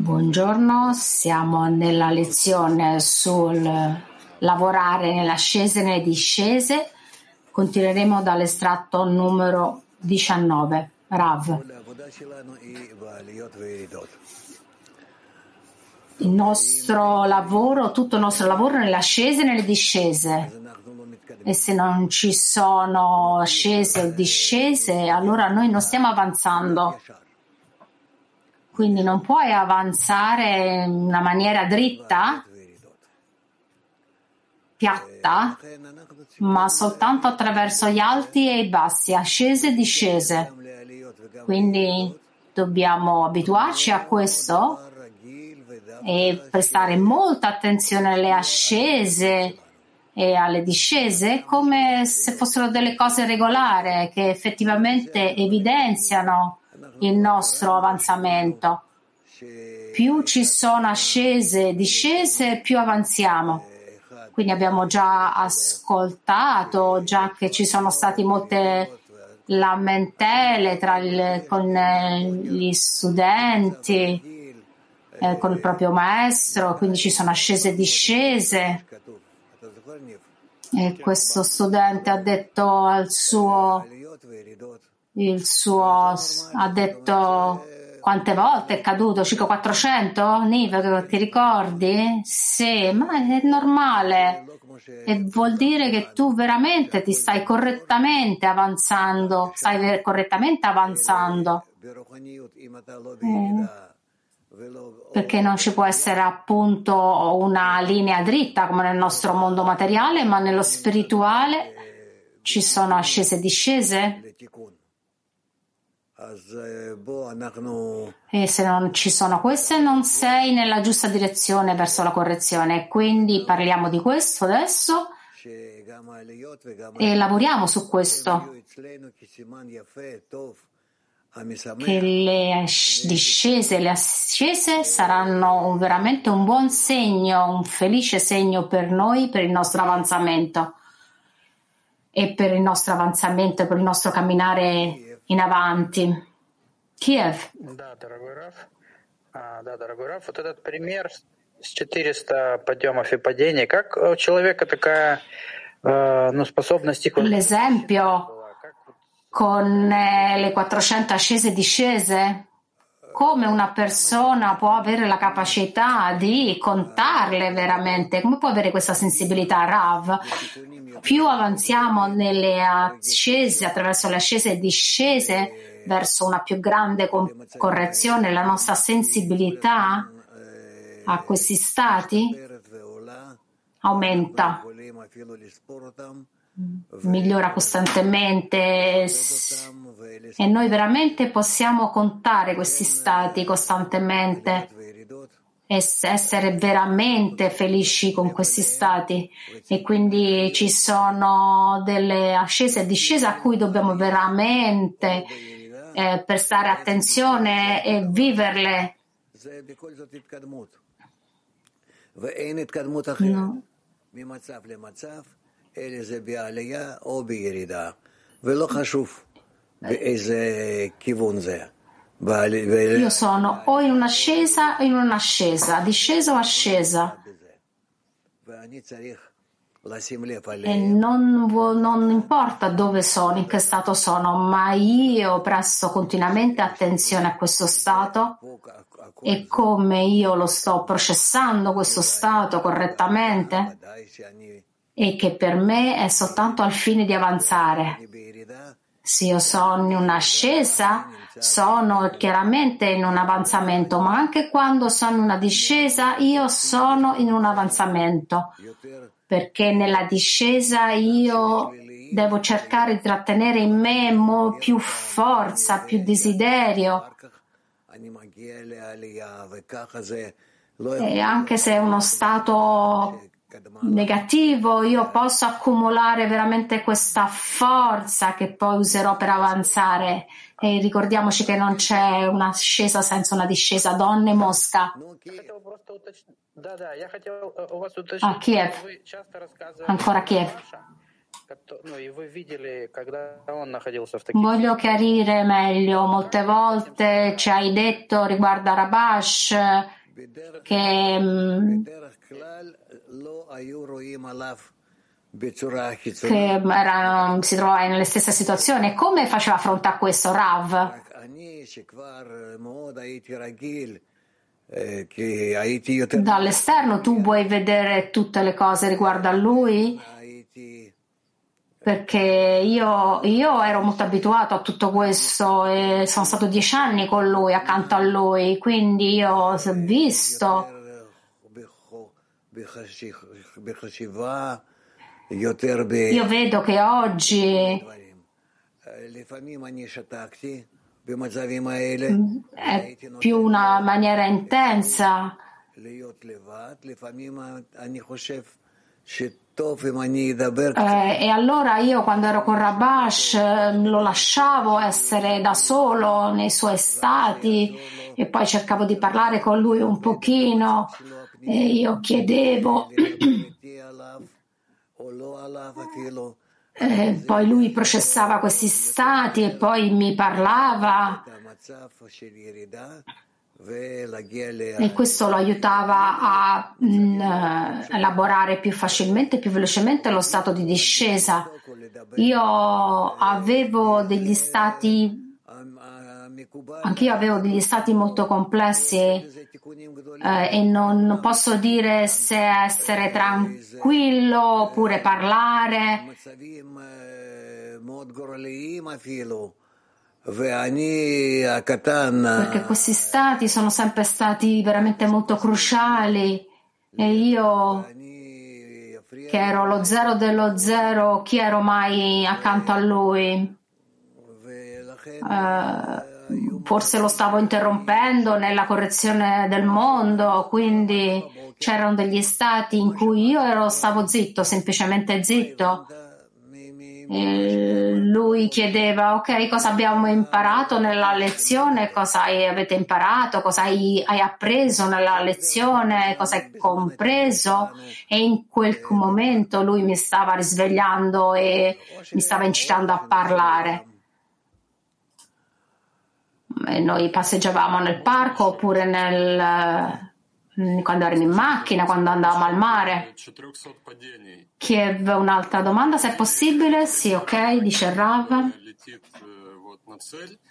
Buongiorno, siamo nella lezione sul lavorare nelle ascese e nelle discese. Continueremo dall'estratto numero 19. Rav. Il nostro lavoro, tutto il nostro lavoro nelle ascese e nelle discese e se non ci sono ascese o discese, allora noi non stiamo avanzando. Quindi non puoi avanzare in una maniera dritta, piatta, ma soltanto attraverso gli alti e i bassi, ascese e discese. Quindi dobbiamo abituarci a questo e prestare molta attenzione alle ascese e alle discese come se fossero delle cose regolari che effettivamente evidenziano il nostro avanzamento. Più ci sono ascese e discese, più avanziamo. Quindi abbiamo già ascoltato, già che ci sono state molte lamentele tra il, con gli studenti, eh, con il proprio maestro, quindi ci sono ascese e discese. E questo studente ha detto al suo, il suo, ha detto quante volte è caduto? Circa 400? Nive, ti ricordi? Sì, ma è normale. E vuol dire che tu veramente ti stai correttamente avanzando, stai correttamente avanzando. Eh perché non ci può essere appunto una linea dritta come nel nostro mondo materiale, ma nello spirituale ci sono ascese e discese. E se non ci sono queste, non sei nella giusta direzione verso la correzione. Quindi parliamo di questo adesso e lavoriamo su questo che le discese e le ascese saranno un, veramente un buon segno, un felice segno per noi, per il nostro avanzamento e per il nostro avanzamento, per il nostro camminare in avanti. Kiev. Да, дорогой Раф. А, да, дорогой Раф, вот этот пример с 400 подъемов и падений, как у человека такая э, ну, способность... L'esempio con eh, le 400 ascese e discese? Come una persona può avere la capacità di contarle veramente? Come può avere questa sensibilità, Rav? Più avanziamo nelle ascese, attraverso le ascese e discese, verso una più grande correzione, la nostra sensibilità a questi stati aumenta migliora costantemente e noi veramente possiamo contare questi stati costantemente e essere veramente felici con questi stati e quindi ci sono delle ascese e discese a cui dobbiamo veramente eh, prestare attenzione e viverle. No. Io sono o in un'ascesa o in un'ascesa, discesa o ascesa. E non, non, importa dove sono, in che stato sono, ma io presto continuamente attenzione a questo stato e come io lo sto processando questo stato correttamente e che per me è soltanto al fine di avanzare. Se io sono in un'ascesa, sono chiaramente in un avanzamento, ma anche quando sono in una discesa, io sono in un avanzamento, perché nella discesa io devo cercare di trattenere in me più forza, più desiderio. E anche se è uno stato negativo, io posso accumulare veramente questa forza che poi userò per avanzare. E ricordiamoci che non c'è un'ascesa senza una discesa. Donne Mosca. Ah, Kiev. Ancora Kiev. Voglio chiarire meglio. Molte volte ci hai detto riguardo a Rabash che mm, che era, si trovava nelle stesse situazioni. Come faceva fronte a questo Rav? Dall'esterno tu vuoi vedere tutte le cose riguardo a lui? Perché io, io ero molto abituato a tutto questo e sono stato dieci anni con lui, accanto a lui, quindi io ho visto io vedo che oggi è più una maniera intensa. Eh, e allora io quando ero con Rabash lo lasciavo essere da solo nei suoi stati e poi cercavo di parlare con lui un pochino e io chiedevo eh, poi lui processava questi stati e poi mi parlava e questo lo aiutava a mh, mm, elaborare più facilmente e più velocemente lo stato di discesa. Io avevo degli stati Anch'io avevo degli stati molto complessi eh, e non posso dire se essere tranquillo oppure parlare. Perché questi stati sono sempre stati veramente molto cruciali e io che ero lo zero dello zero, chi ero mai accanto a lui? Uh, forse lo stavo interrompendo nella correzione del mondo, quindi c'erano degli stati in cui io ero, stavo zitto, semplicemente zitto. E lui chiedeva, ok, cosa abbiamo imparato nella lezione, cosa avete imparato, cosa hai, hai appreso nella lezione, cosa hai compreso? E in quel momento lui mi stava risvegliando e mi stava incitando a parlare noi passeggiavamo nel parco oppure nel, quando eravamo in macchina, quando andavamo al mare. Kiev, un'altra domanda se è possibile? Sì, ok, dice Rav.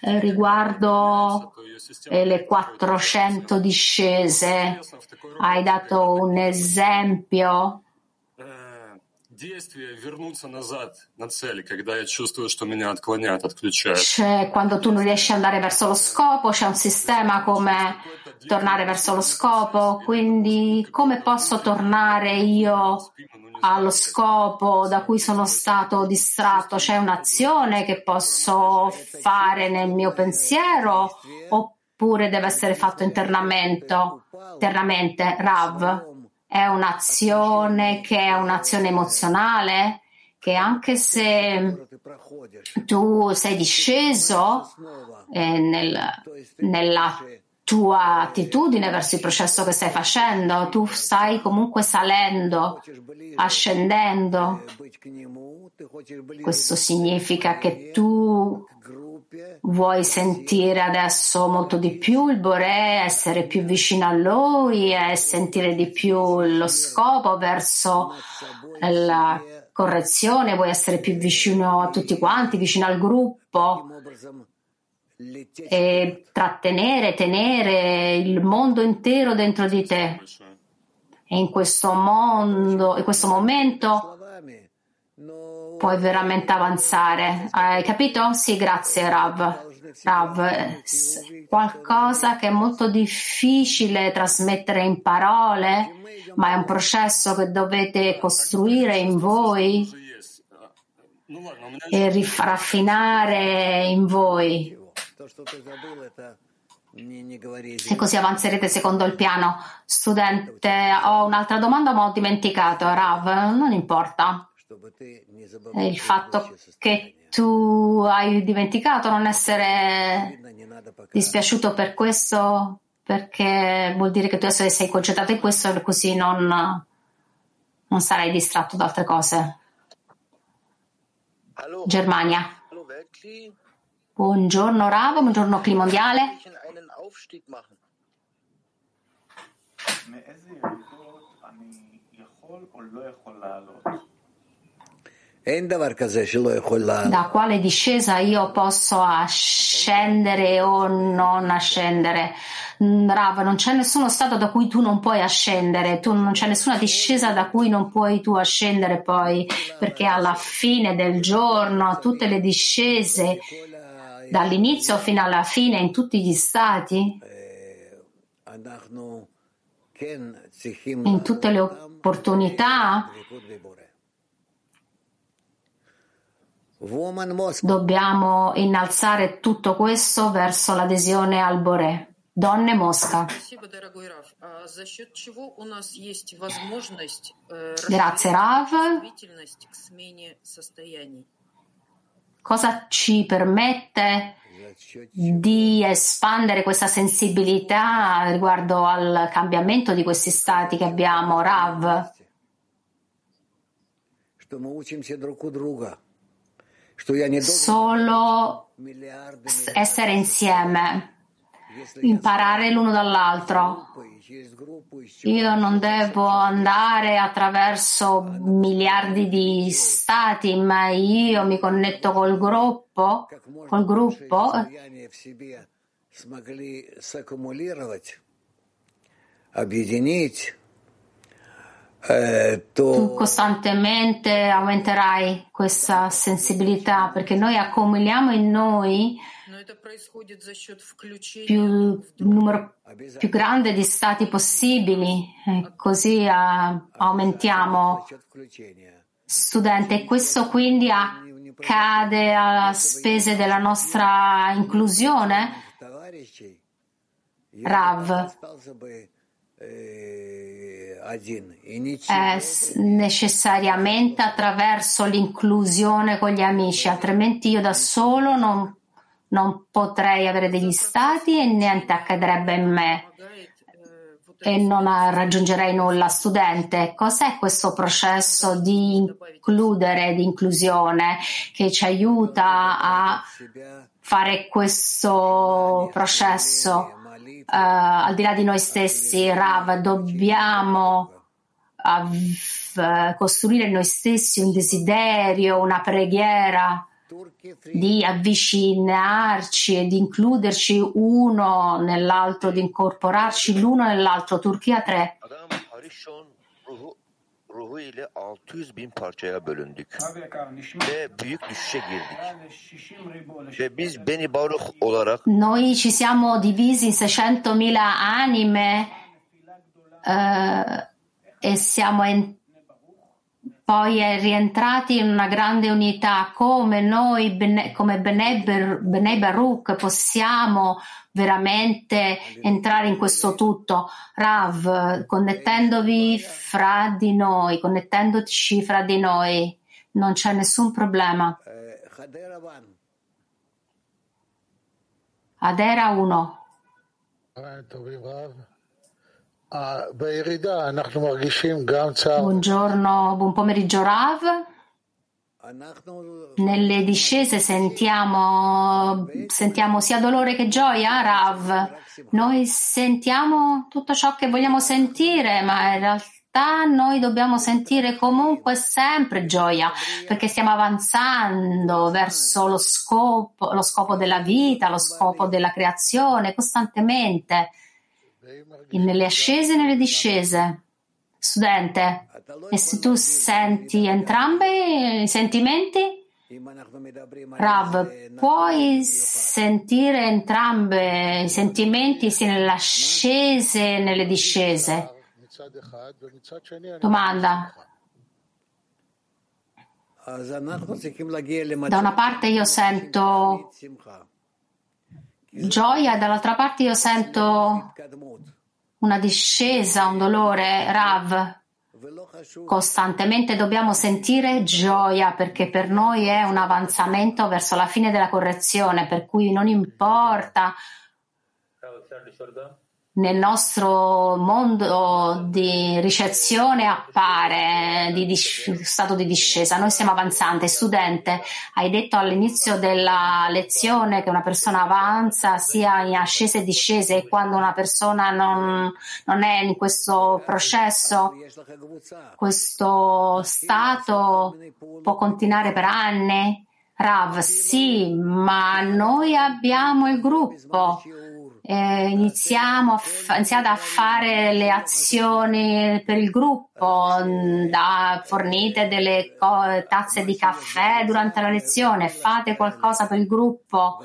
Eh, riguardo eh, le 400 discese, hai dato un esempio действие вернуться назад на цель, когда я чувствую, что меня отклоняют, отключают. C'è quando tu non riesci ad andare verso lo scopo, c'è un sistema come tornare verso lo scopo, quindi come posso tornare io allo scopo da cui sono stato distratto? C'è un'azione che posso fare nel mio pensiero oppure deve essere fatto internamente? internamente Rav? È un'azione che è un'azione emozionale, che anche se tu sei disceso eh, nel, nella tua attitudine verso il processo che stai facendo, tu stai comunque salendo, ascendendo. Questo significa che tu vuoi sentire adesso molto di più il Bore, essere più vicino a lui e sentire di più lo scopo verso la correzione, vuoi essere più vicino a tutti quanti, vicino al gruppo? E trattenere, tenere il mondo intero dentro di te. E in questo mondo, in questo momento puoi veramente avanzare. Hai capito? Sì, grazie Rav. Rav, qualcosa che è molto difficile trasmettere in parole, ma è un processo che dovete costruire in voi e raffinare in voi. E così avanzerete secondo il piano. Studente, ho un'altra domanda, ma ho dimenticato. Rav, non importa il fatto che tu hai dimenticato non essere dispiaciuto per questo perché vuol dire che tu adesso sei concentrato in questo e così non, non sarai distratto da altre cose. Germania. Buongiorno Rav, buongiorno Cli Mondiale. Da quale discesa io posso ascendere o non ascendere? Rav, non c'è nessuno stato da cui tu non puoi ascendere, tu, non c'è nessuna discesa da cui non puoi tu ascendere poi, perché alla fine del giorno tutte le discese dall'inizio fino alla fine in tutti gli stati, in tutte le opportunità, dobbiamo innalzare tutto questo verso l'adesione al Boré. Donne Mosca. Grazie Rav. Cosa ci permette di espandere questa sensibilità riguardo al cambiamento di questi stati che abbiamo, Rav? Solo essere insieme, imparare l'uno dall'altro. Io non devo andare attraverso miliardi di stati, ma io mi connetto col gruppo, col gruppo tu costantemente aumenterai questa sensibilità perché noi accumuliamo in noi più, il numero più grande di stati possibili e così uh, aumentiamo. studente e questo quindi accade a spese della nostra inclusione? Rav è necessariamente attraverso l'inclusione con gli amici, altrimenti io da solo non, non potrei avere degli stati e niente accadrebbe in me e non raggiungerei nulla. Studente, cos'è questo processo di includere, di inclusione che ci aiuta a fare questo processo? Uh, al di là di noi stessi, Rav, dobbiamo uh, costruire noi stessi un desiderio, una preghiera di avvicinarci e di includerci uno nell'altro, di incorporarci l'uno nell'altro. Turchia 3 ruhu ile 600 bin parçaya bölündük ve büyük düşüşe girdik. Ve biz Beni Baruch olarak Noi ci siamo divisi in 600.000 anime uh, e siamo entrati poi è rientrati in una grande unità come noi, come Bnei Baruch, possiamo veramente entrare in questo tutto. Rav, connettendovi fra di noi, connettendoci fra di noi, non c'è nessun problema. Adera 1. Buongiorno, buon pomeriggio Rav. Nelle discese sentiamo, sentiamo sia dolore che gioia, Rav. Noi sentiamo tutto ciò che vogliamo sentire, ma in realtà noi dobbiamo sentire comunque sempre gioia, perché stiamo avanzando verso lo scopo, lo scopo della vita, lo scopo della creazione, costantemente nelle ascese e nelle discese. Studente, e se tu senti entrambi i sentimenti? Rav, puoi sentire entrambi i sentimenti sia nelle ascese che nelle discese? Domanda. Da una parte io sento gioia, dall'altra parte io sento una discesa, un dolore, Rav. Costantemente dobbiamo sentire gioia perché per noi è un avanzamento verso la fine della correzione, per cui non importa nel nostro mondo di ricezione appare di dis- stato di discesa. Noi siamo avanzanti. Studente, hai detto all'inizio della lezione che una persona avanza sia in ascese e discese e quando una persona non, non è in questo processo, questo stato può continuare per anni. Rav, sì, ma noi abbiamo il gruppo eh, iniziamo a fa- iniziate a fare le azioni per il gruppo, da, fornite delle co- tazze di caffè durante la lezione, fate qualcosa per il gruppo.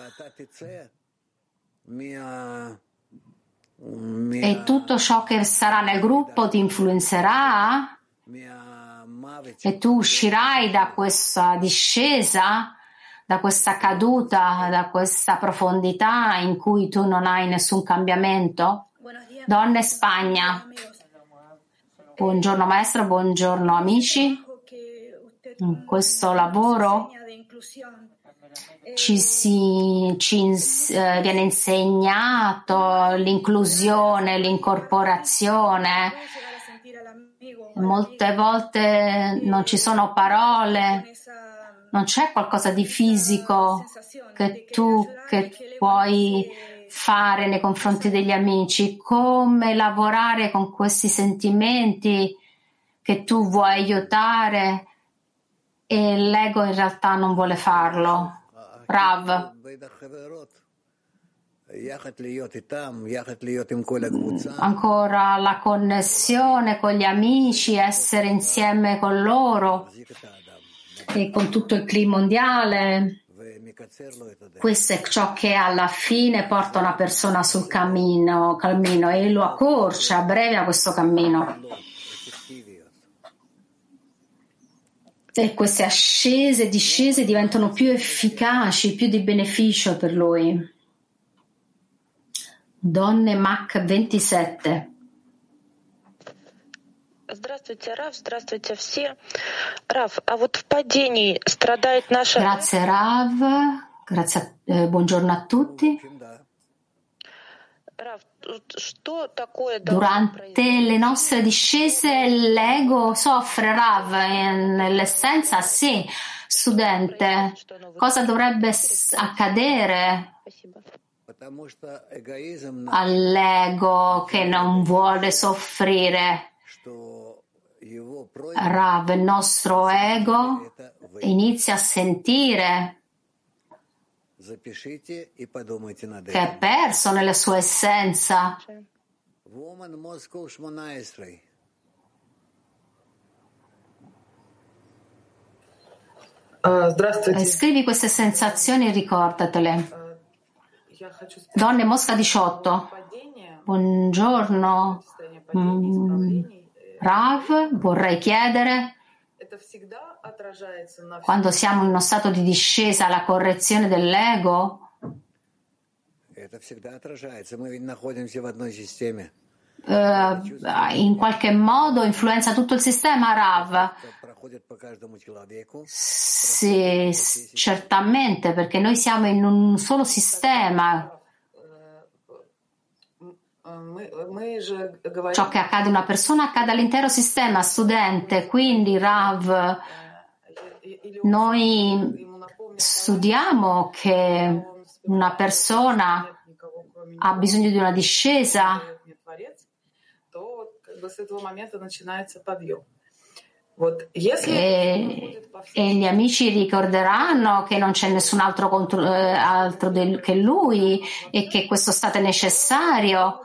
E tutto ciò che sarà nel gruppo ti influenzerà e tu uscirai da questa discesa da questa caduta, da questa profondità in cui tu non hai nessun cambiamento? Donne Spagna. Buongiorno maestro, buongiorno amici. In questo lavoro ci, si, ci eh, viene insegnato l'inclusione, l'incorporazione. Molte volte non ci sono parole non c'è qualcosa di fisico che tu che puoi fare nei confronti degli amici, come lavorare con questi sentimenti che tu vuoi aiutare e l'ego in realtà non vuole farlo. Rav. Ancora la connessione con gli amici, essere insieme con loro e con tutto il clima mondiale. Questo è ciò che alla fine porta una persona sul cammino, cammino e lo accorcia, abbrevia questo cammino. E queste ascese e discese diventano più efficaci, più di beneficio per lui. Donne Mac 27. Здравствуйте, Раф, здравствуйте все. Раф, а вот в падении страдает наша... Grazie Rav, grazie, eh, buongiorno a tutti. Durante le nostre discese l'ego soffre, Rav, nell'essenza sì, studente. Cosa dovrebbe accadere all'ego che non vuole soffrire? Rav, il nostro ego inizia a sentire che è perso nella sua essenza. Scrivi queste sensazioni e ricordatele. Donne Mosca 18. Buongiorno. Mm. Rav, vorrei chiedere, quando siamo in uno stato di discesa, la correzione dell'ego? Uh, in qualche modo influenza tutto il sistema Rav? Sì, certamente, perché noi siamo in un solo sistema Ciò che accade a una persona accade all'intero sistema studente, quindi Rav, noi studiamo che una persona ha bisogno di una discesa e, e, gli amici ricorderanno che non c'è nessun altro, contro, eh, altro del, che lui e che questo stato è necessario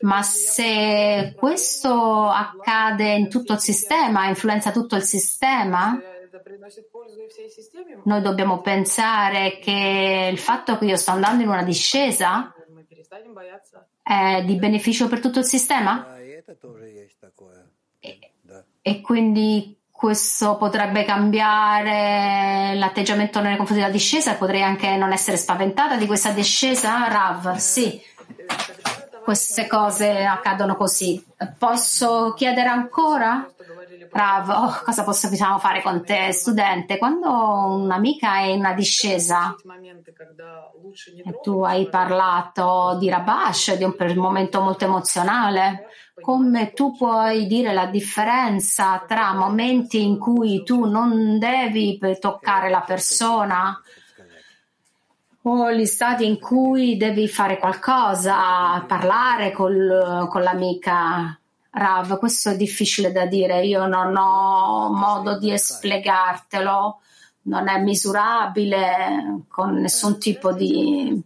ma se questo accade in tutto il sistema, influenza tutto il sistema, noi dobbiamo pensare che il fatto che io sto andando in una discesa è di beneficio per tutto il sistema? E, quindi questo potrebbe cambiare l'atteggiamento nei confronti della discesa? Potrei anche non essere spaventata di questa discesa? Rav, sì queste cose accadono così. Posso chiedere ancora? Rav, oh, cosa possiamo fare con te, studente? Quando un'amica è in discesa e tu hai parlato di Rabash, di un momento molto emozionale, come tu puoi dire la differenza tra momenti in cui tu non devi toccare la persona? O gli stati in cui devi fare qualcosa, parlare col, con l'amica Rav, questo è difficile da dire, io non ho modo di spiegartelo, non è misurabile con nessun tipo di,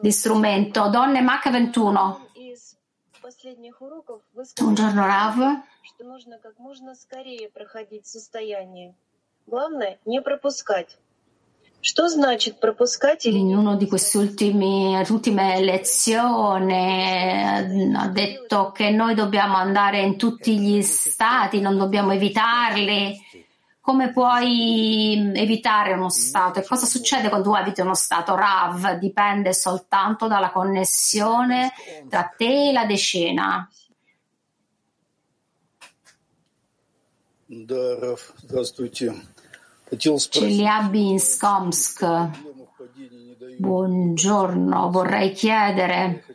di strumento. Donne Mac 21. Buongiorno Rav. Главное не пропускать. In una di queste ultime, ultime lezioni ha detto che noi dobbiamo andare in tutti gli stati, non dobbiamo evitarli. Come puoi evitare uno stato? E cosa succede quando tu eviti uno stato? Rav dipende soltanto dalla connessione tra te e la decina. Да, Раф, здравствуйте. Chelyabinsk, buongiorno, vorrei chiedere.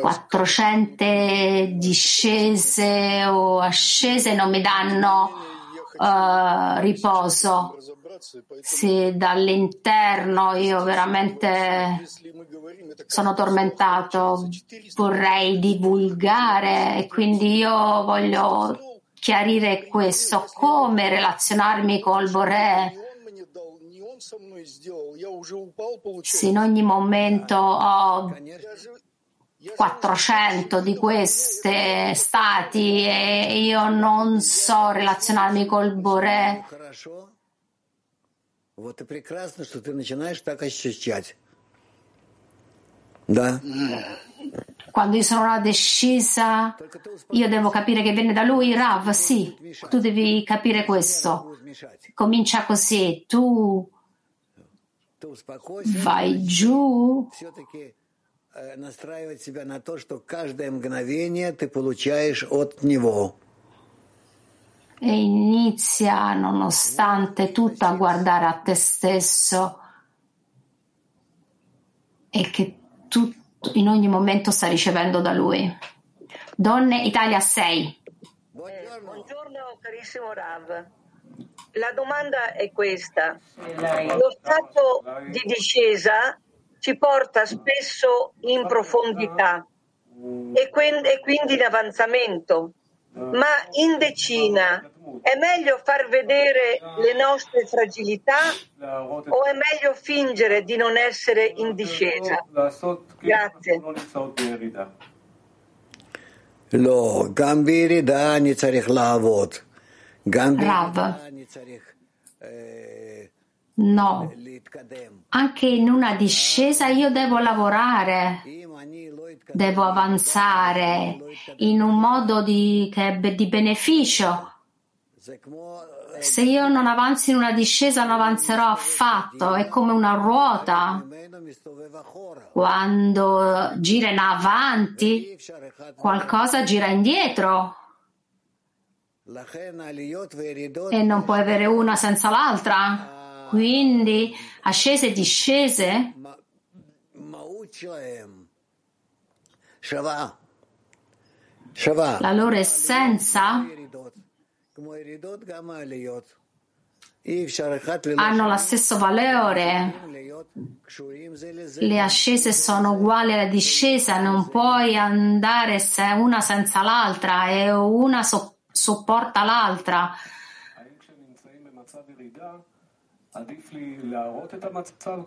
400 discese o ascese non mi danno uh, riposo. Se dall'interno io veramente sono tormentato, vorrei divulgare e quindi io voglio chiarire questo, come relazionarmi col Boré. Se in ogni momento ho 400 di questi stati e io non so relazionarmi col Boré. Вот и прекрасно, что ты начинаешь так ощущать. Да. Quando io sono una discesa, io devo capire che viene da lui, Rav, sì, tu devi capire questo. Comincia così, tu vai giù настраивать себя на то, что каждое мгновение ты получаешь от него. E inizia, nonostante tutto, a guardare a te stesso e che tutto in ogni momento sta ricevendo da lui. Donne Italia 6. Buongiorno carissimo Rav. La domanda è questa. Lo stato di discesa ci porta spesso in profondità e quindi in avanzamento, ma in decina è meglio far vedere le nostre fragilità o è meglio fingere di non essere in discesa? Grazie. Rav. No, anche in una discesa io devo lavorare, devo avanzare in un modo di, di beneficio se io non avanzo in una discesa non avanzerò affatto, è come una ruota. Quando gira in avanti, qualcosa gira indietro. E non puoi avere una senza l'altra. Quindi ascese e discese la loro essenza hanno lo stesso valore. Le ascese sono uguali alla discesa, non puoi andare una senza l'altra e una so- sopporta l'altra.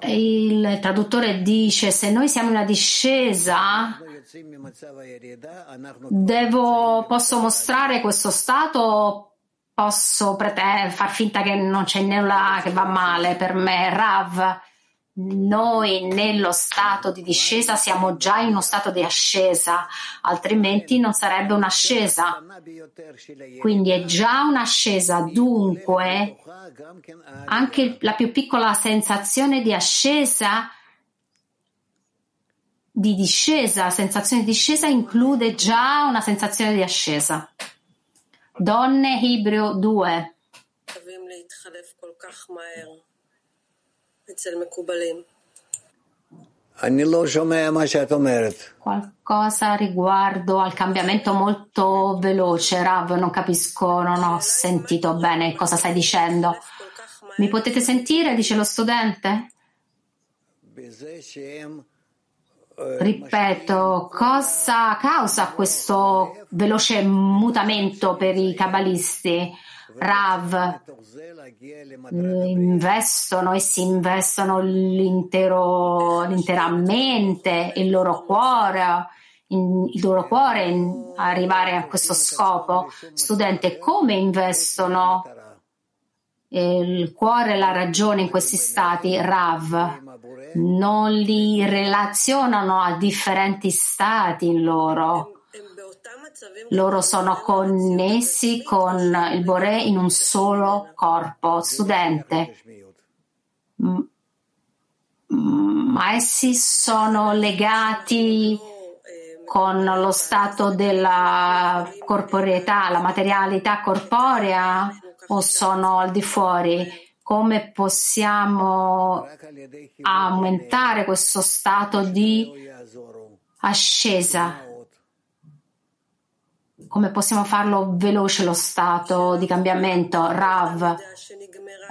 Il traduttore dice: Se noi siamo in una discesa, devo, posso mostrare questo stato posso prete- far finta che non c'è nulla che va male per me. Rav, noi nello stato di discesa siamo già in uno stato di ascesa, altrimenti non sarebbe un'ascesa. Quindi è già un'ascesa, dunque anche la più piccola sensazione di ascesa di discesa, sensazione di discesa include già una sensazione di ascesa. Donne Ibreo 2. Qualcosa riguardo al cambiamento molto veloce. Rav, non capisco, non ho sentito bene cosa stai dicendo. Mi potete sentire? Dice lo studente. Ripeto, cosa causa questo veloce mutamento per i cabalisti? Rav, investono, essi investono l'intero, l'intera mente, il loro cuore, il loro cuore in arrivare a questo scopo. Studente, come investono il cuore e la ragione in questi stati? Rav, non li relazionano a differenti stati in loro loro sono connessi con il Bore in un solo corpo. Studente, ma essi sono legati con lo stato della corporeità, la materialità corporea o sono al di fuori? Come possiamo aumentare questo stato di ascesa? come possiamo farlo veloce lo stato di cambiamento? Rav,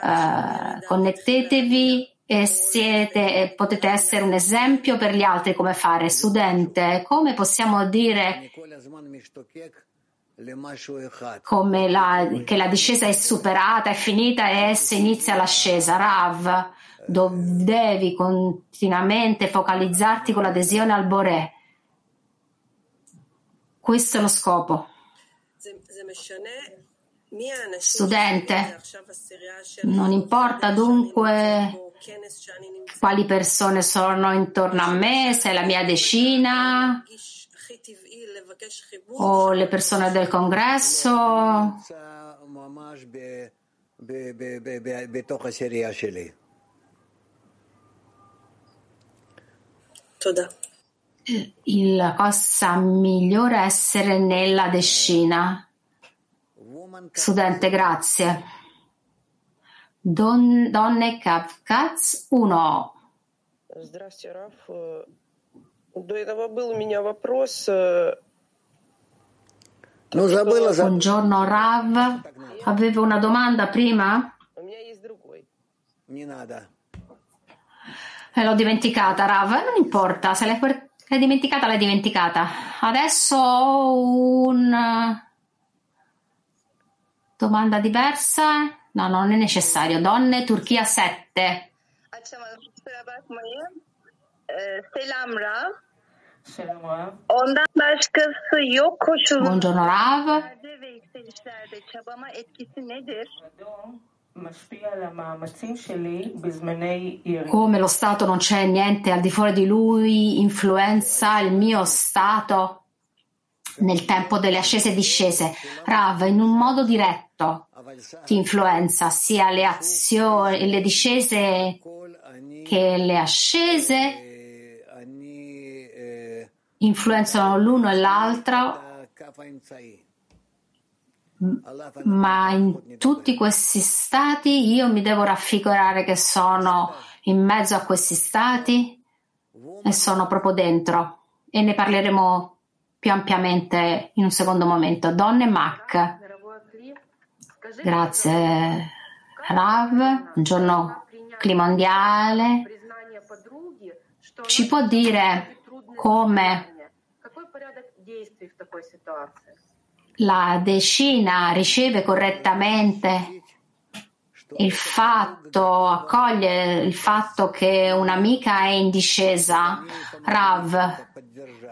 eh, connettetevi e siete, potete essere un esempio per gli altri come fare. Studente, come possiamo dire come la, che la discesa è superata, è finita e si inizia l'ascesa? Rav, devi continuamente focalizzarti con l'adesione al Boré. Questo è lo scopo. Studente, non importa dunque quali persone sono intorno a me, se è la mia decina o le persone del congresso. La cosa migliore è essere nella decina. Studente, grazie. Don, donne Kavkaz 1. Здравствуйте, Раф. До этого был у меня вопрос. Buongiorno Rav, avevo una domanda prima? E l'ho dimenticata Rav, non importa, se l'hai, dimenticata l'hai dimenticata. Adesso ho un Domanda diversa? No, non è necessario. Donne, Turchia 7. Selam Rav. Ondan başkası yok koşullarda Buongiorno Rav. ve yükselişlerde çabama etkisi nedir? Come lo Stato non c'è niente al di fuori di lui, influenza il mio Stato nel tempo delle ascese e discese. Rav, in un modo diretto ti influenza sia le azioni, le discese che le ascese influenzano l'uno e l'altro, ma in tutti questi stati io mi devo raffigurare che sono in mezzo a questi stati e sono proprio dentro e ne parleremo più ampiamente in un secondo momento. Donne Mac. Grazie Rav, buongiorno clima mondiale. Ci può dire come? La decina riceve correttamente il fatto, accoglie il fatto che un'amica è in discesa, Rav,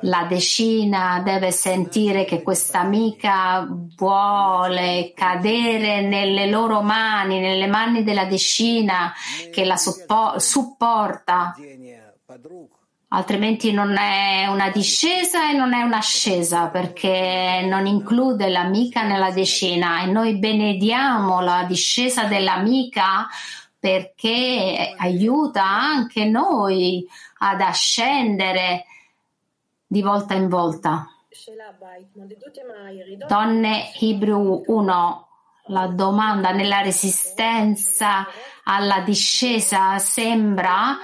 la decina deve sentire che questa amica vuole cadere nelle loro mani, nelle mani della decina che la suppo- supporta, altrimenti non è una discesa e non è un'ascesa perché non include l'amica nella decina e noi benediamo la discesa dell'amica perché aiuta anche noi ad ascendere di volta in volta. Donne Hebrew 1, la domanda nella resistenza alla discesa sembra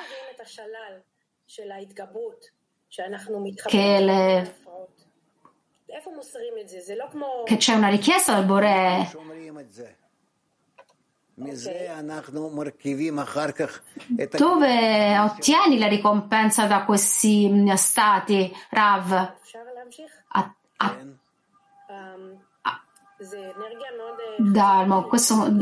che, le, che c'è una richiesta dal Bore dove ottieni la ricompensa da questi stati, Rav? A, a, Dalmo, questo,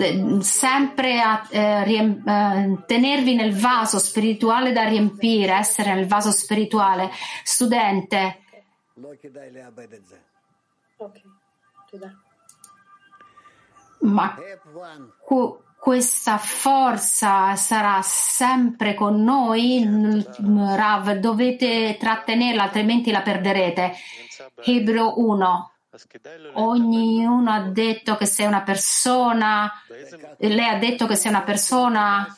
sempre a eh, riem, eh, tenervi nel vaso spirituale da riempire, essere nel vaso spirituale. Studente, ma cu, questa forza sarà sempre con noi, Rav, dovete trattenerla, altrimenti la perderete. Hebrew 1. Ognuno ha detto che sei una persona, lei ha detto che sei una persona,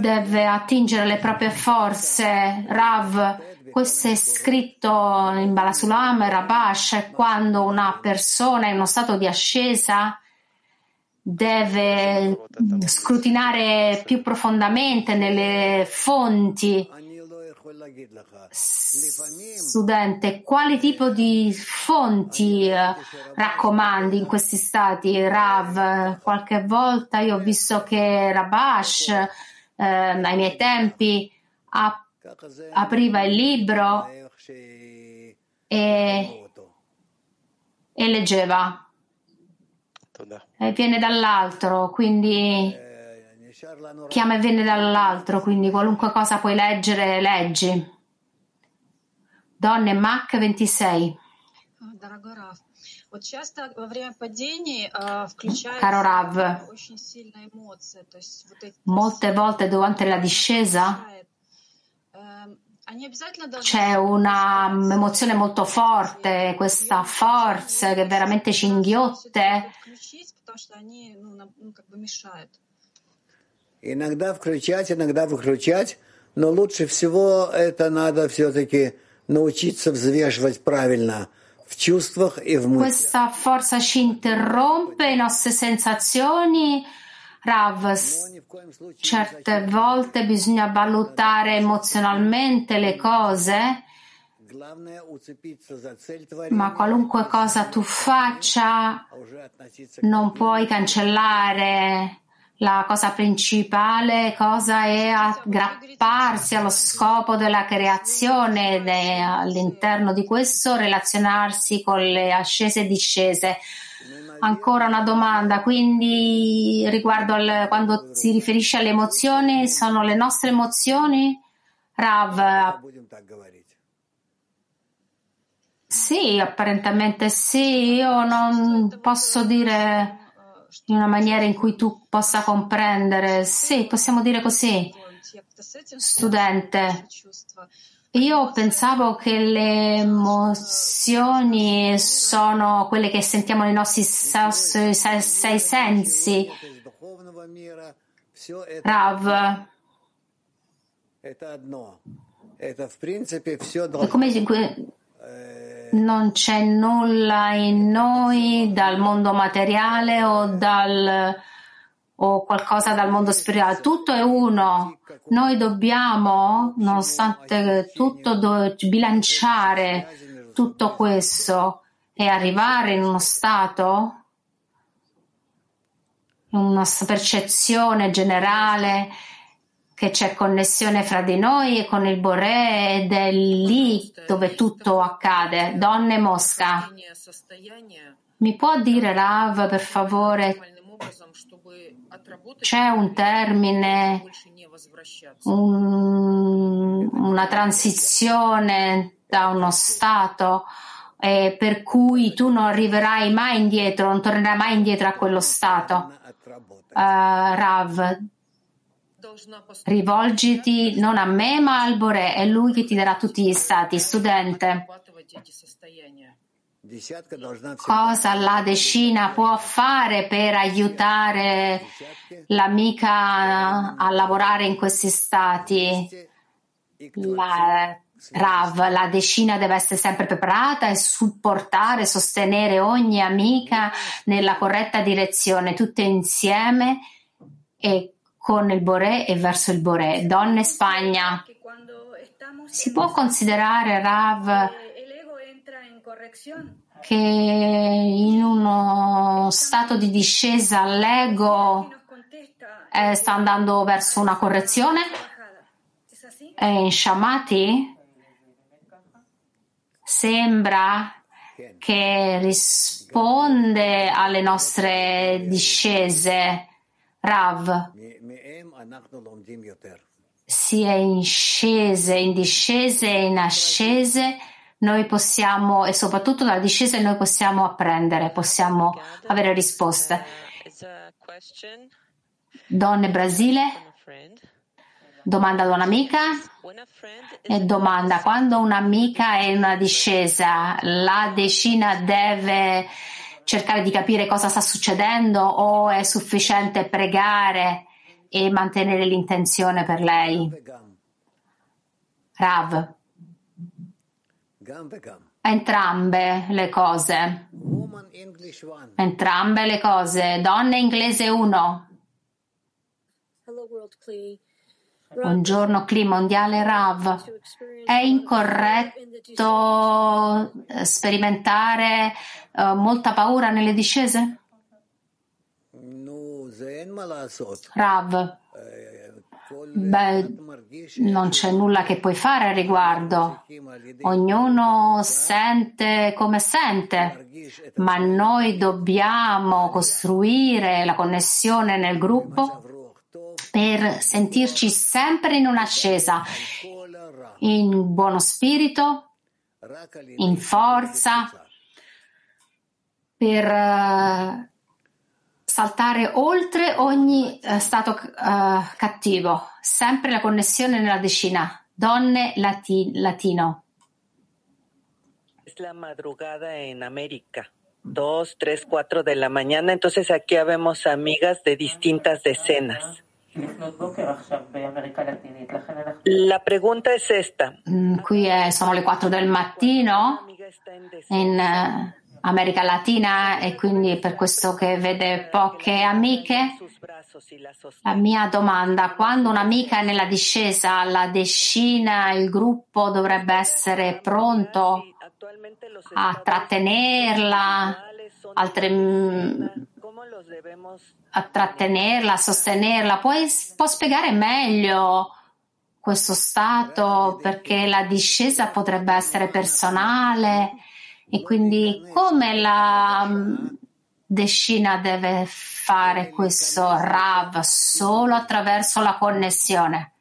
deve attingere le proprie forze. Rav, questo è scritto in Balasulam e Rabash, quando una persona in uno stato di ascesa deve scrutinare più profondamente nelle fonti Studente, quale tipo di fonti eh, raccomandi in questi stati? Rav, qualche volta io ho visto che Rabash eh, ai miei tempi ap- apriva il libro e, e leggeva. E viene dall'altro, quindi chiama e viene dall'altro, quindi qualunque cosa puoi leggere, leggi. Donne Mac 26. Caro Rav, molte volte durante la discesa c'è un'emozione molto forte, questa forza che veramente ci inghiotte Иногда включать, иногда выключать, но лучше всего это надо все-таки научиться взвешивать правильно в чувствах и в мыслях. Questa forza ci interrompe le nostre sensazioni. Rav, certe volte bisogna valutare emozionalmente le cose, ma qualunque cosa tu faccia non puoi cancellare la cosa principale cosa è aggrapparsi allo scopo della creazione ed all'interno di questo relazionarsi con le ascese e discese. Ancora una domanda, quindi riguardo al, quando si riferisce alle emozioni, sono le nostre emozioni? Rav. Sì, apparentemente sì, io non posso dire in una maniera in cui tu possa comprendere. Sì, possiamo dire così. Studente, io pensavo che le emozioni sono quelle che sentiamo nei nostri sei, sensi. Rav. Come non c'è nulla in noi dal mondo materiale o, dal, o qualcosa dal mondo spirituale. Tutto è uno. Noi dobbiamo, nonostante tutto, bilanciare tutto questo e arrivare in uno stato, una percezione generale che c'è connessione fra di noi e con il Boré ed è lì dove tutto accade. Donne Mosca. Mi può dire Rav, per favore, c'è un termine, un, una transizione da uno stato eh, per cui tu non arriverai mai indietro, non tornerai mai indietro a quello stato. Uh, Rav, Rivolgiti non a me ma al Bore, è lui che ti darà tutti gli stati. Studente, cosa la decina può fare per aiutare l'amica a lavorare in questi stati? la Rav, la decina deve essere sempre preparata e supportare, sostenere ogni amica nella corretta direzione, tutte insieme e con il Boré e verso il Boré. Donne Spagna, si può considerare Rav che in uno stato di discesa l'ego eh, sta andando verso una correzione? E in Shamati sembra che risponde alle nostre discese. Rav, sia in scese, in discese e in ascese, noi possiamo, e soprattutto dalla discesa noi possiamo apprendere, possiamo avere risposte. Donne Brasile, domanda ad un'amica? E domanda quando un'amica è in una discesa, la decina deve cercare di capire cosa sta succedendo o è sufficiente pregare e mantenere l'intenzione per lei? Rav. Entrambe le cose. Entrambe le cose. Donne inglese 1. Buongiorno, Cli mondiale Rav. È incorretto eh, sperimentare uh, molta paura nelle discese? Rav, beh, non c'è nulla che puoi fare al riguardo. Ognuno sente come sente, ma noi dobbiamo costruire la connessione nel gruppo per sentirci sempre in un'ascesa, in buono spirito, in forza, per uh, saltare oltre ogni uh, stato uh, cattivo, sempre la connessione nella decina, donne lati- latino. La madrugada en América. 2, 3, 4 de la entonces aquí habemos amigas de distintas decenas. La pregunta es esta. Mm, qui è, sono le 4 del mattino in uh, America Latina e quindi per questo che vede poche amiche. La mia domanda, quando un'amica è nella discesa, la decina, il gruppo dovrebbe essere pronto a trattenerla, altre, mm, a sostenerla. Puoi, può spiegare meglio questo stato perché la discesa potrebbe essere personale e quindi come la mm, decina deve fare questo RAV solo attraverso la connessione,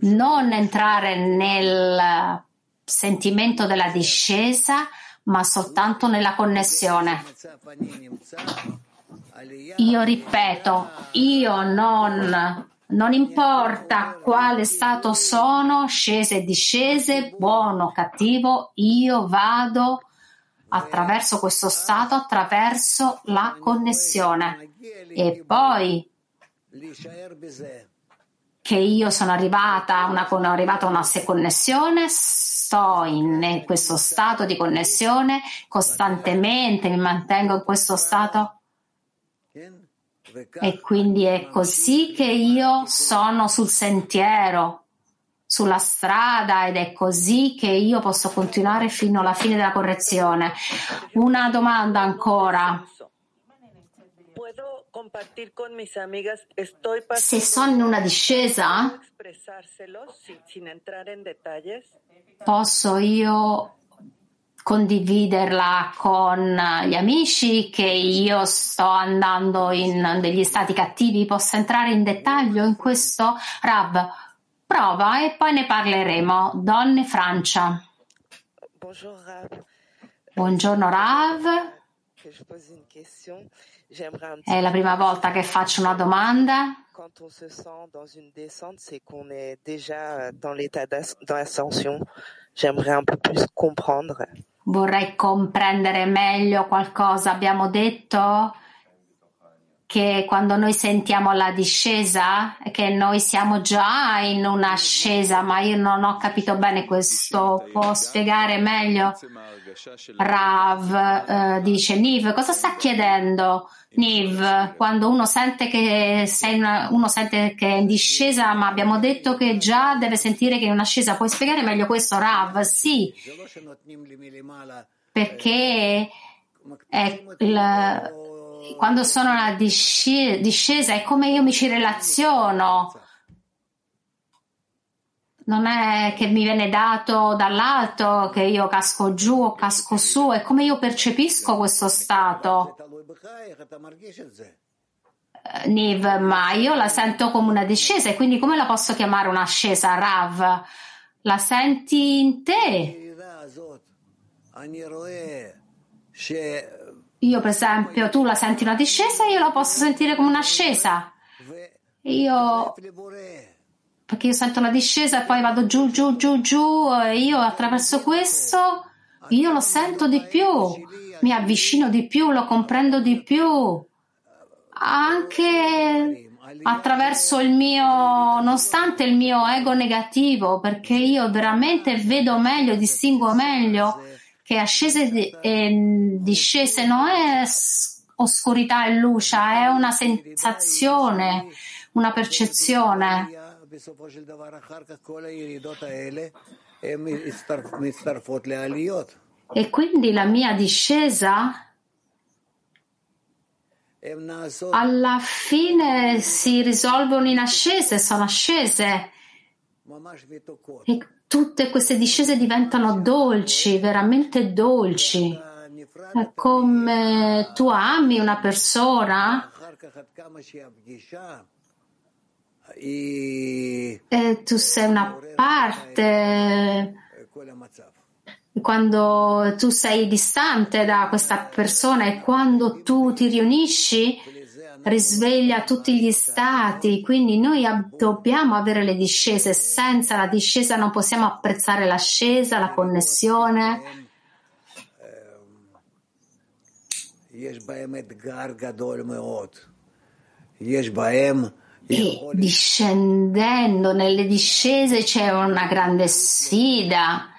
non entrare nel sentimento della discesa, ma soltanto nella connessione. Io ripeto, io non, non importa quale stato sono, scese e discese, buono o cattivo, io vado attraverso questo stato, attraverso la connessione. E poi che io sono arrivata, una, arrivata a una connessione, sto in questo stato di connessione costantemente, mi mantengo in questo stato. E quindi è così che io sono sul sentiero, sulla strada ed è così che io posso continuare fino alla fine della correzione. Una domanda ancora. Se sono in una discesa, posso io condividerla con gli amici che io sto andando in degli stati cattivi? Posso entrare in dettaglio in questo? Rab, prova e poi ne parleremo. Donne Francia. Buongiorno Rav. È la prima volta che faccio una domanda. Quand on se sent dans une descente, c'est qu'on est déjà dans l'état d'ascension. J'aimerais un peu plus comprendre. Vorrei comprendere meglio qualcosa. Abbiamo detto che quando noi sentiamo la discesa, che noi siamo già in un'ascesa, ma io non ho capito bene questo. Può spiegare meglio? Rav eh, dice, Niv, cosa sta chiedendo? Niv, quando uno sente che sei una, uno sente che è in discesa, ma abbiamo detto che già deve sentire che è in un'ascesa. Puoi spiegare meglio questo, Rav? Sì, perché il, quando sono una discesa è come io mi ci relaziono. Non è che mi viene dato dall'alto, che io casco giù o casco su, è come io percepisco questo stato. Eh, Niv, ma io la sento come una discesa e quindi come la posso chiamare un'ascesa, Rav? La senti in te? Io, per esempio, tu la senti una discesa, io la posso sentire come un'ascesa. Io, perché io sento la discesa e poi vado giù, giù, giù, giù, e io attraverso questo, io lo sento di più, mi avvicino di più, lo comprendo di più. Anche attraverso il mio, nonostante il mio ego negativo, perché io veramente vedo meglio, distingo meglio che ascese e discese non è oscurità e luce, è una sensazione, una percezione. E quindi la mia discesa alla fine si risolvono in ascese, sono ascese. E tutte queste discese diventano dolci, veramente dolci. È come tu ami una persona e tu sei una parte. Quando tu sei distante da questa persona e quando tu ti riunisci risveglia tutti gli stati, quindi noi dobbiamo avere le discese, senza la discesa non possiamo apprezzare l'ascesa, la connessione. E discendendo nelle discese c'è una grande sfida,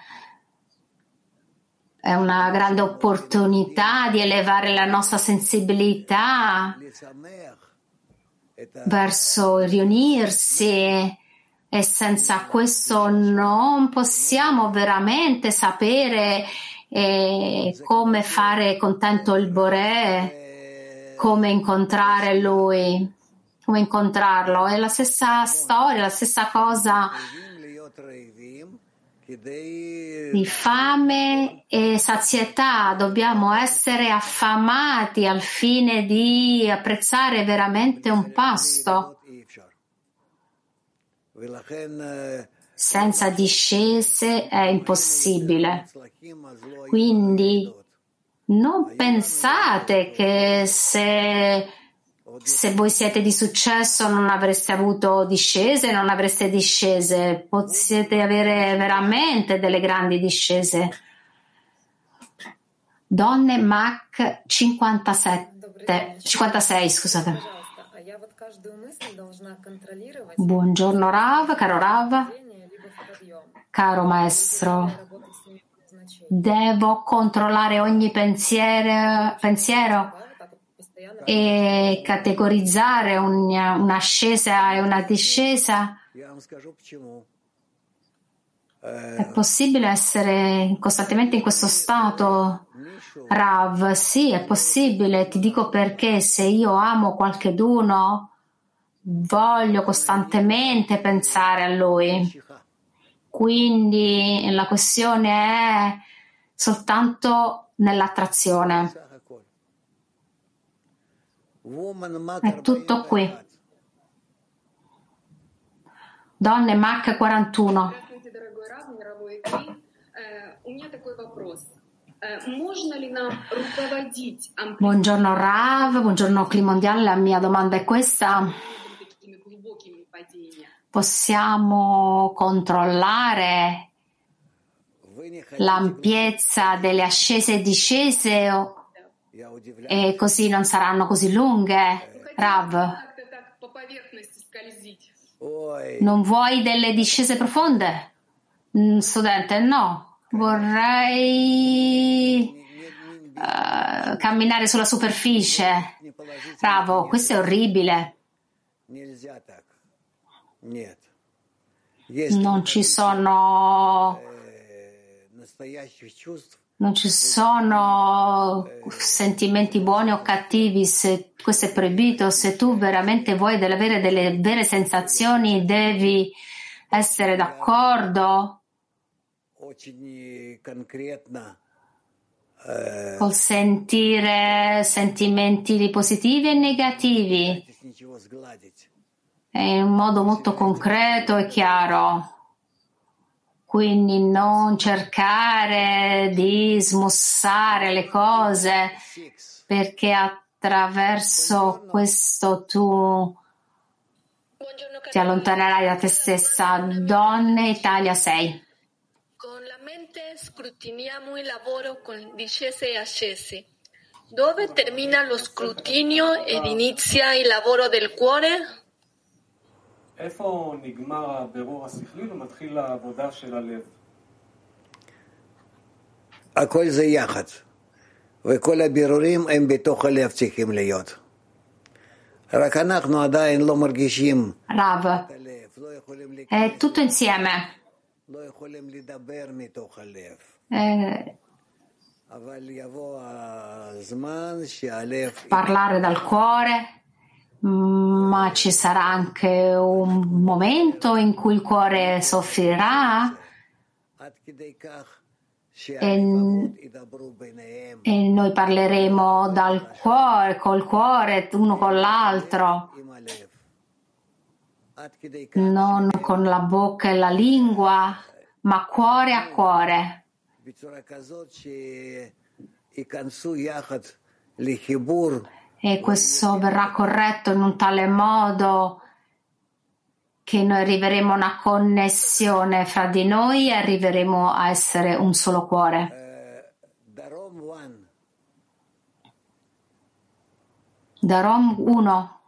è una grande opportunità di elevare la nostra sensibilità verso riunirsi. E senza questo non possiamo veramente sapere eh, come fare contento il Boré, come incontrare lui, come incontrarlo. È la stessa storia, la stessa cosa di fame e sazietà, dobbiamo essere affamati al fine di apprezzare veramente un pasto. Senza discese è impossibile. Quindi non pensate che se se voi siete di successo non avreste avuto discese, non avreste discese, potete avere veramente delle grandi discese. Donne Mac 57, 56, scusate. Buongiorno Rav, caro Rav, caro maestro. Devo controllare ogni pensiero, pensiero e categorizzare un'ascesa e una discesa? È possibile essere costantemente in questo stato? Rav, sì, è possibile. Ti dico perché se io amo qualcheduno, voglio costantemente pensare a lui. Quindi la questione è soltanto nell'attrazione. È tutto qui. Donne Mac 41. Buongiorno Rav, buongiorno Cli Mondiale. La mia domanda è questa. Possiamo controllare l'ampiezza delle ascese e discese e così non saranno così lunghe. Rav, non vuoi delle discese profonde? Mm, Studente, no. Vorrei eh, camminare sulla superficie. Bravo, questo è orribile. Non ci sono non ci sono sentimenti buoni o cattivi, se questo è proibito, se tu veramente vuoi avere delle vere sensazioni devi essere d'accordo col sentire sentimenti positivi e negativi in un modo molto concreto e chiaro. Quindi non cercare di smussare le cose perché attraverso questo tu ti allontanerai da te stessa. Donne Italia 6. Con la mente scrutiniamo il lavoro con discese e ascesi. Dove termina lo scrutinio ed inizia il lavoro del cuore? איפה נגמר הבירור השכלי ומתחיל העבודה של הלב? הכל זה יחד, וכל הבירורים הם בתוך הלב צריכים להיות. רק אנחנו עדיין לא מרגישים Rav, è tutto insieme. לא יכולים לדבר מתוך הלב. Eh, אבל יבוא הזמן שהלב... parlare dal cuore, Ma ci sarà anche un momento in cui il cuore soffrirà? E, e, noi parleremo dal cuore, col cuore, uno con l'altro, non con la bocca e la lingua, ma cuore a cuore e questo verrà corretto in un tale modo che noi arriveremo a una connessione fra di noi e arriveremo a essere un solo cuore. Eh, Darom 1.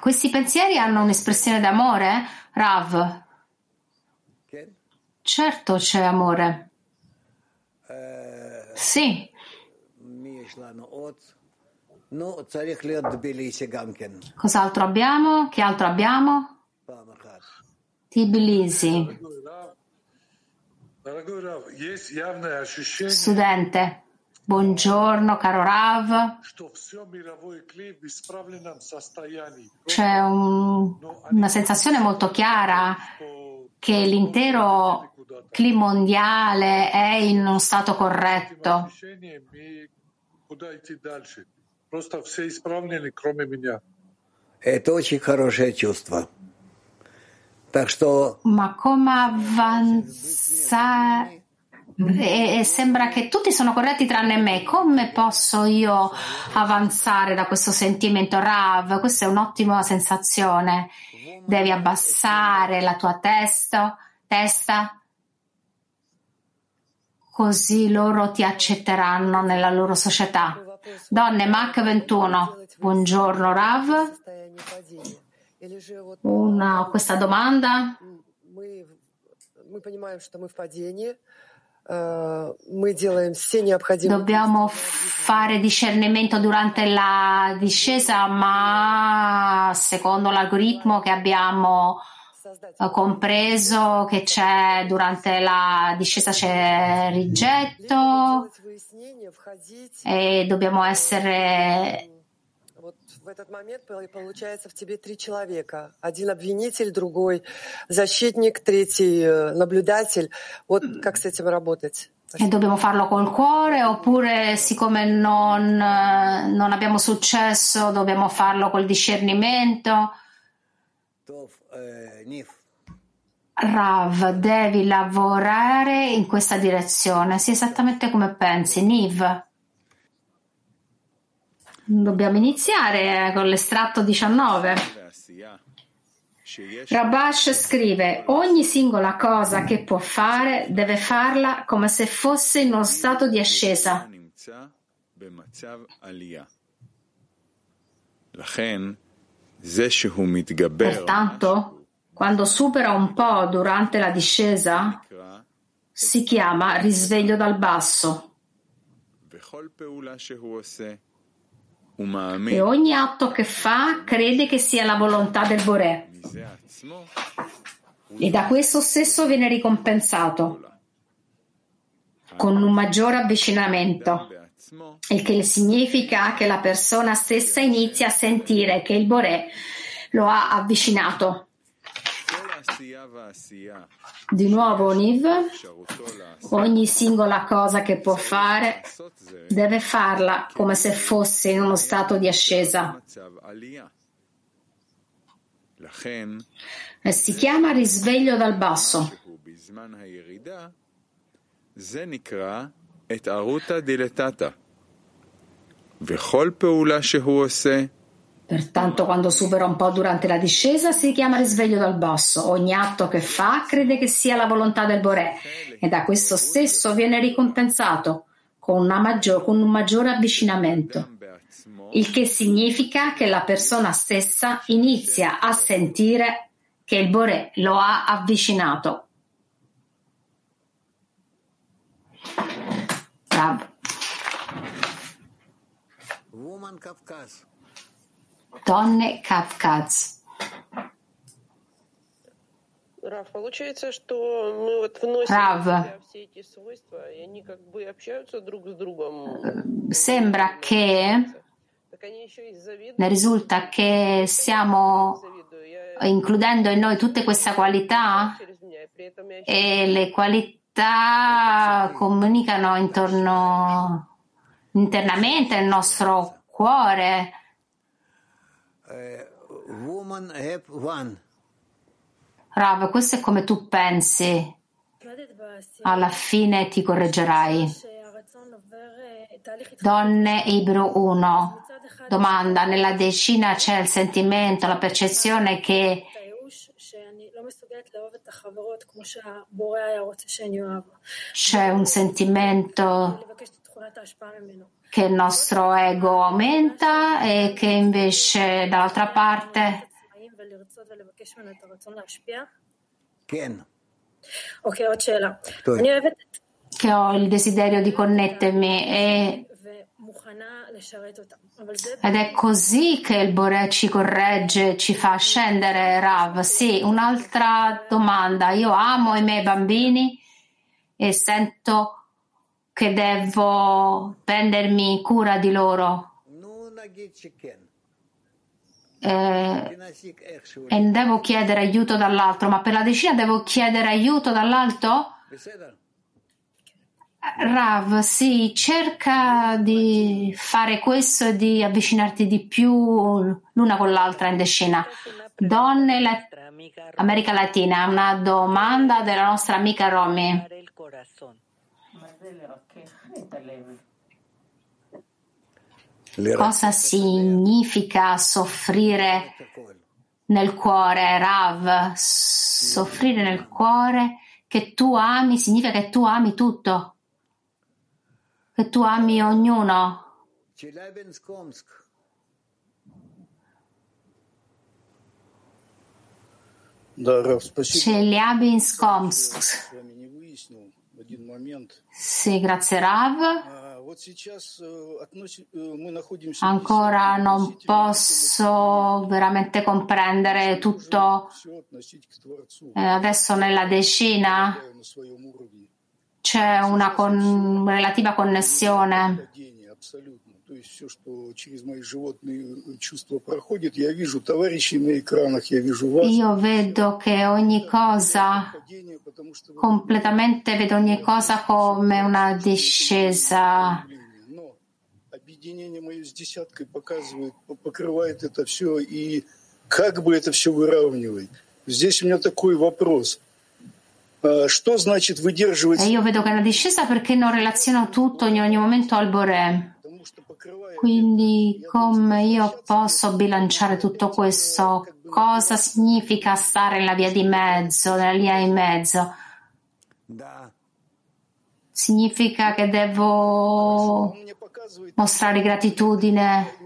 Questi pensieri hanno un'espressione d'amore, eh? Rav? Certo c'è amore. Sì. Cos'altro abbiamo? Che altro abbiamo? Tbilisi. Studente. Buongiorno caro Rav. C'è un, una sensazione molto chiara che l'intero clima mondiale è in uno stato corretto. Ma come avanzare? E, e sembra che tutti sono corretti tranne me. Come posso io avanzare da questo sentimento Rav? Questa è un'ottima sensazione. Devi abbassare la tua testa, testa, così loro ti accetteranno nella loro società. Donne Mac 21. Buongiorno Rav. Una, questa domanda. Dobbiamo fare discernimento durante la discesa, ma secondo l'algoritmo che abbiamo compreso che c'è durante la discesa c'è rigetto e dobbiamo essere В этот момент получается в тебе три человека. Один обвинитель, другой защитник, третий э, наблюдатель. Вот как с этим работать? E dobbiamo farlo col cuore oppure siccome non, э, non abbiamo successo dobbiamo farlo col discernimento? Rav, э, devi lavorare in questa direzione, sì esattamente come pensi, Niv dobbiamo iniziare con l'estratto 19. Rabash scrive, ogni singola cosa che può fare deve farla come se fosse in uno stato di ascesa. Pertanto, quando supera un po' durante la discesa, si chiama risveglio dal basso. E ogni atto che fa crede che sia la volontà del Boré. E da questo stesso viene ricompensato con un maggiore avvicinamento, il che significa che la persona stessa inizia a sentire che il Boré lo ha avvicinato. Di nuovo Niv, ogni singola cosa che può fare deve farla come se fosse in uno stato di ascesa. E si chiama risveglio dal basso. וכל פעולה שהוא עושה Pertanto, quando supera un po' durante la discesa, si chiama risveglio dal basso. Ogni atto che fa crede che sia la volontà del Boré e da questo stesso viene ricompensato con, maggior, con un maggiore avvicinamento. Il che significa che la persona stessa inizia a sentire che il Boré lo ha avvicinato. Bravo. Woman Kafkas. Donne Kafkaz. Рав, получается, что мы вот вносим Rav. в себя все эти свойства, и они как бы общаются друг с другом. Sembra che Так они еще и завидуют. ne risulta che stiamo includendo in noi tutte queste qualità e le qualità comunicano intorno internamente nel nostro cuore. Rav, questo è come tu pensi. Alla fine ti correggerai. Donne Ibru 1. Domanda, nella decina c'è il sentimento, la percezione che c'è un sentimento che il nostro ego aumenta e che invece dall'altra parte che ho il desiderio di connettermi e... ed è così che il Bore ci corregge, ci fa scendere Rav. Sì, un'altra domanda. Io amo i miei bambini e sento che devo prendermi cura di loro. Eh, e devo chiedere aiuto dall'altro, ma per la decina devo chiedere aiuto dall'alto? Rav, sì, cerca di fare questo e di avvicinarti di più l'una con l'altra in decina. Donne la- America Latina, una domanda della nostra amica Romy. Cosa significa soffrire nel cuore, Rav? Soffrire nel cuore che tu ami significa che tu ami tutto, che tu ami ognuno. Chelyabinsk-Omsk. Sì, grazie Rav. Ancora non posso veramente comprendere tutto. Э, adesso nella decina c'è una con- relativa connessione. То есть все, что через мои животные э, чувства проходит, я вижу товарищей на экранах, я вижу вас. Io vedo che ogni cosa, completamente vedo ogni cosa come una discesa. Но объединение мое с десяткой показывает, по- покрывает это все и как бы это все выравнивает. Здесь у меня такой вопрос. А, Что значит выдерживать E io vedo che è una discesa perché non relaziono tutto in ogni momento al Boré. Quindi come io posso bilanciare tutto questo cosa significa stare nella via di mezzo, nella linea di mezzo. Significa che devo mostrare gratitudine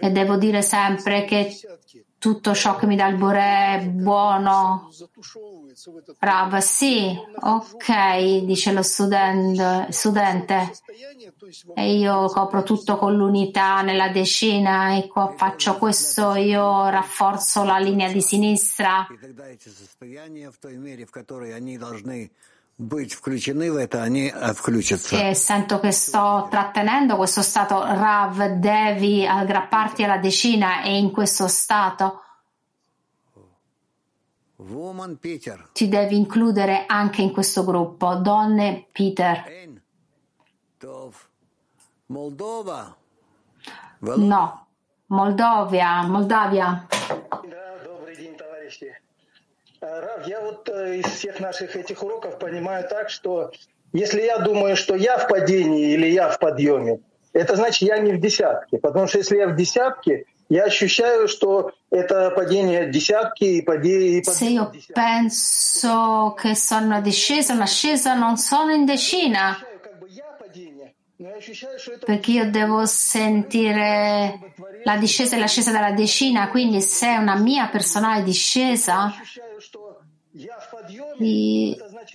e devo dire sempre che tutto ciò che mi dà il Bore è buono. Rav, sì, ok, dice lo student, studente. E io copro tutto con l'unità nella decina e qua faccio questo, io rafforzo la linea di sinistra. E sento che sto trattenendo questo stato Rav, devi aggrapparti alla decina e in questo stato. Ti devi includere anche in questo gruppo. Donne, Peter. No, Moldovia, Moldavia. Рав, я вот из всех наших этих уроков понимаю так, что если я думаю, что я в падении или я в подъеме, это значит, я не в десятке. Потому что если я в десятке, я ощущаю, что это падение dесятки и падение... Se io penso che sono una discesa, un'ascesa, non sono in decina. Perché io devo sentire la discesa e l'ascesa della decina, quindi se è una mia personale discesa,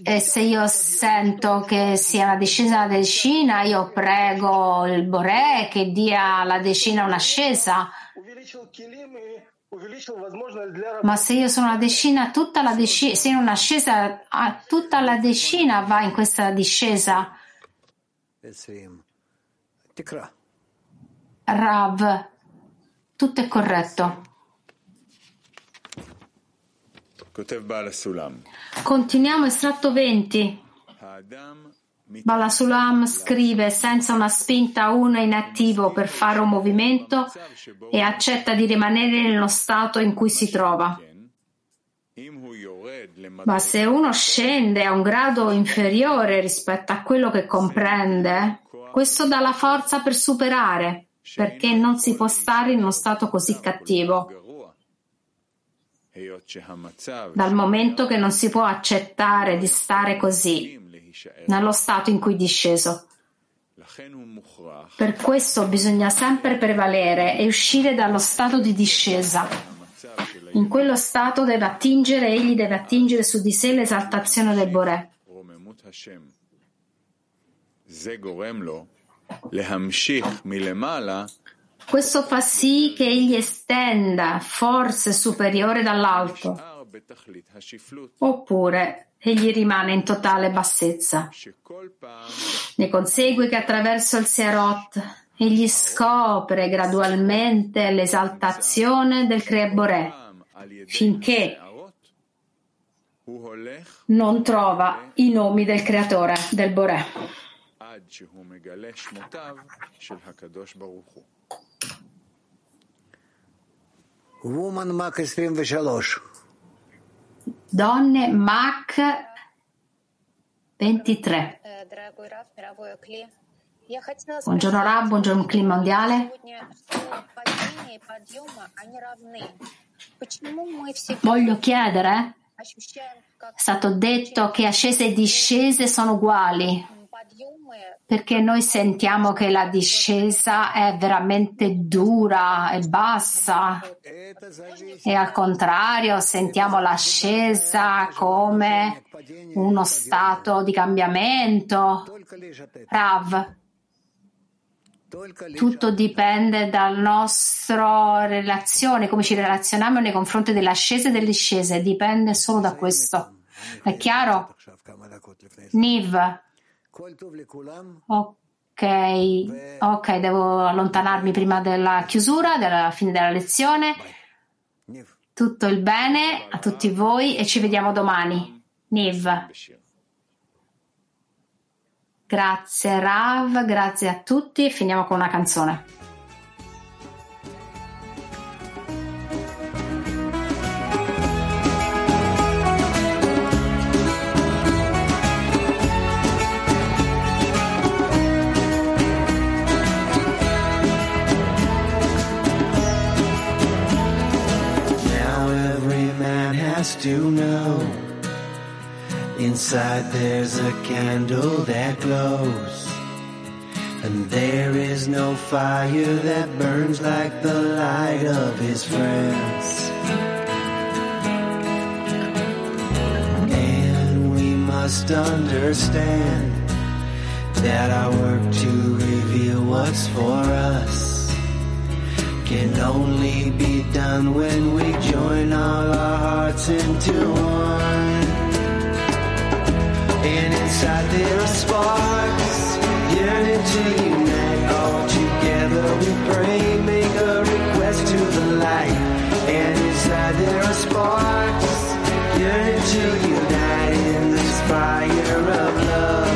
e se io sento che sia una discesa una decina, io prego il Bore che dia alla decina un'ascesa. Ma se io sono una decina, tutta la decina, se in un'ascesa, tutta la decina va in questa discesa. Rav, tutto è corretto. Continuiamo estratto 20. Balasulam scrive senza una spinta uno inattivo per fare un movimento e accetta di rimanere nello stato in cui si trova. Ma se uno scende a un grado inferiore rispetto a quello che comprende, questo dà la forza per superare, perché non si può stare in uno stato così cattivo. Dal momento che non si può accettare di stare così, nello stato in cui è disceso. Per questo bisogna sempre prevalere e uscire dallo stato di discesa. In quello stato deve attingere, egli deve attingere su di sé l'esaltazione del Boré. Questo fa sì che egli estenda forze superiori dall'alto, oppure egli rimane in totale bassezza. Ne consegue che attraverso il Serot egli scopre gradualmente l'esaltazione del Creaboré, finché non trova i nomi del creatore, del Boré. Woman Mac 23. Donne Mac 23. Buongiorno Rab, buongiorno Clima Mondiale. Voglio chiedere, è stato detto che ascese e discese sono uguali perché noi sentiamo che la discesa è veramente dura e bassa e al contrario sentiamo l'ascesa come uno stato di cambiamento. Rav, tutto dipende dalla nostra relazione, come ci relazioniamo nei confronti dell'ascesa e delle discese, dipende solo da questo. È chiaro? Niv. Ok, ok, devo allontanarmi prima della chiusura, della fine della lezione. Tutto il bene a tutti voi e ci vediamo domani. Niv. Grazie Rav, grazie a tutti e finiamo con una canzone. Know. Inside there's a candle that glows. And there is no fire that burns like the light of his friends. And we must understand that our work to reveal what's for us can only be done when we join all our hearts into one. And inside there are sparks yearning to unite. All together we pray, make a request to the light. And inside there are sparks yearning to unite in this fire of love.